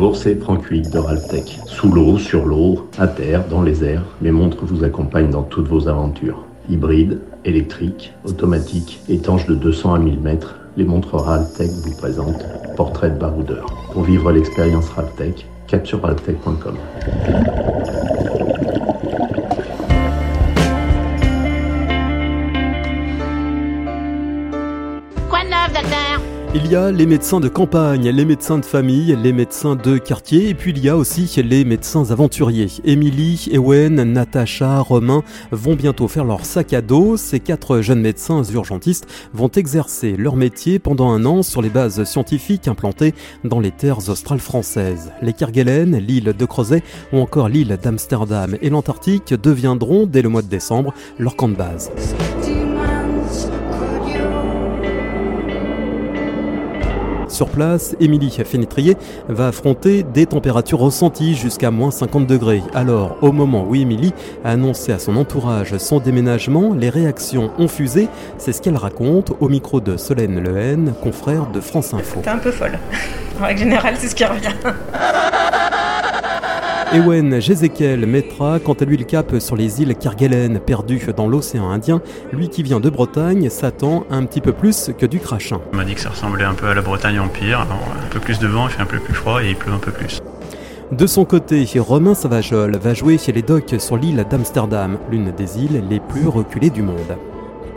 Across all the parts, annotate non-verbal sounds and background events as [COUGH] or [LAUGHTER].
Bonjour, c'est Franck de Raltech. Sous l'eau, sur l'eau, à terre, dans les airs, mes montres vous accompagnent dans toutes vos aventures. Hybrides, électriques, automatiques, étanches de 200 à 1000 mètres, les montres Raltech vous présentent Portrait de baroudeur. Pour vivre l'expérience Raltech, cap sur raltech.com. Il y a les médecins de campagne, les médecins de famille, les médecins de quartier, et puis il y a aussi les médecins aventuriers. Émilie, Ewen, Natacha, Romain vont bientôt faire leur sac à dos. Ces quatre jeunes médecins urgentistes vont exercer leur métier pendant un an sur les bases scientifiques implantées dans les terres australes françaises. Les Kerguelen, l'île de Crozet ou encore l'île d'Amsterdam et l'Antarctique deviendront dès le mois de décembre leur camp de base. Sur place, Émilie Fénétrier va affronter des températures ressenties jusqu'à moins 50 degrés. Alors, au moment où Émilie a annoncé à son entourage son déménagement, les réactions ont fusé. C'est ce qu'elle raconte au micro de Solène Lehen, confrère de France Info. T'es un peu folle. En règle générale, c'est ce qui revient. Ewen Jezekiel mettra quant à lui le cap sur les îles Kerguelen, perdues dans l'océan Indien. Lui qui vient de Bretagne s'attend un petit peu plus que du crachin. On m'a dit que ça ressemblait un peu à la Bretagne Empire. Alors, un peu plus de vent, il fait un peu plus froid et il pleut un peu plus. De son côté, Romain Savajol va jouer chez les docks sur l'île d'Amsterdam, l'une des îles les plus reculées du monde.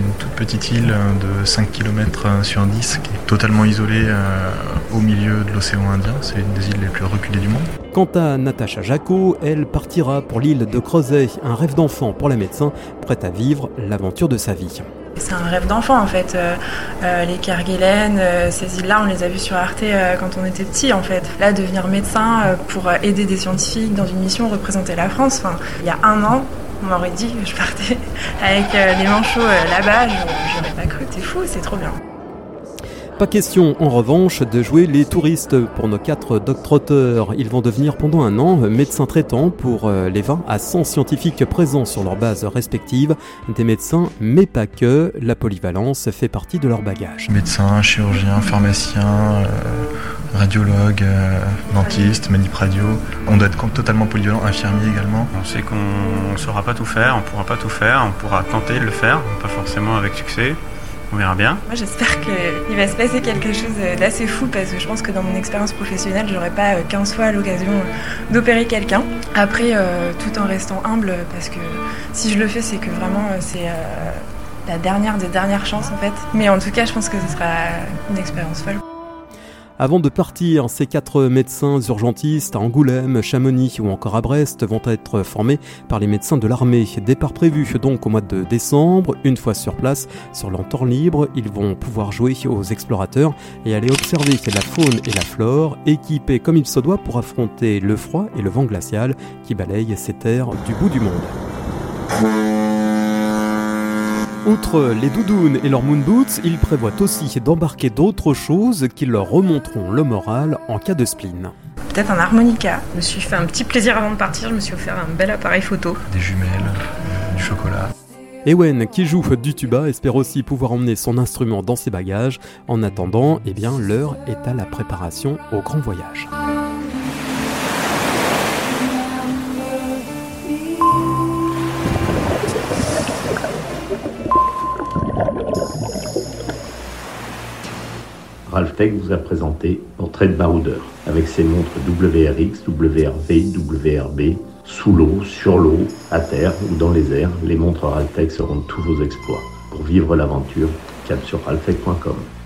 Une toute petite île de 5 km sur 10 qui est totalement isolée euh, au milieu de l'océan Indien. C'est une des îles les plus reculées du monde. Quant à Natacha Jacot, elle partira pour l'île de Crozet, un rêve d'enfant pour la médecin, prête à vivre l'aventure de sa vie. C'est un rêve d'enfant en fait. Euh, euh, les Kerguelen, euh, ces îles-là, on les a vues sur Arte euh, quand on était petit en fait. Là, devenir médecin euh, pour aider des scientifiques dans une mission, représenter la France. Enfin, il y a un an, on m'aurait dit que je partais [LAUGHS] avec euh, les manchots euh, là-bas. J'aurais pas cru. C'est fou, c'est trop bien. Pas question, en revanche, de jouer les touristes pour nos quatre doctoreurs. Ils vont devenir pendant un an médecins traitants pour euh, les 20 à 100 scientifiques présents sur leurs bases respectives. Des médecins, mais pas que. La polyvalence fait partie de leur bagage. Médecin, chirurgien, pharmacien, euh, radiologue, euh, dentiste, manip radio. On doit être totalement polyvalent, infirmier également. On sait qu'on ne saura pas tout faire, on pourra pas tout faire, on pourra tenter de le faire, pas forcément avec succès. On verra bien. Moi, j'espère qu'il va se passer quelque chose d'assez fou parce que je pense que dans mon expérience professionnelle, j'aurais pas euh, 15 fois l'occasion d'opérer quelqu'un. Après, euh, tout en restant humble, parce que si je le fais, c'est que vraiment euh, c'est euh, la dernière des dernières chances en fait. Mais en tout cas, je pense que ce sera une expérience folle. Avant de partir, ces quatre médecins urgentistes à Angoulême, Chamonix ou encore à Brest vont être formés par les médecins de l'armée. Départ prévu donc au mois de décembre. Une fois sur place, sur leur temps libre, ils vont pouvoir jouer aux explorateurs et aller observer la faune et la flore, équipés comme il se doit pour affronter le froid et le vent glacial qui balayent ces terres du bout du monde. Outre les doudounes et leurs moon boots, ils prévoient aussi d'embarquer d'autres choses qui leur remonteront le moral en cas de spleen. Peut-être un harmonica. Je me suis fait un petit plaisir avant de partir. Je me suis offert un bel appareil photo. Des jumelles, euh, du chocolat. Ewen, qui joue du tuba, espère aussi pouvoir emmener son instrument dans ses bagages. En attendant, eh bien, l'heure est à la préparation au grand voyage. Ralphtech vous a présenté Portrait de baroudeur avec ses montres WRX, WRV, WRB, sous l'eau, sur l'eau, à terre ou dans les airs. Les montres Ralphtech seront tous vos exploits. Pour vivre l'aventure, cap sur ralphtech.com.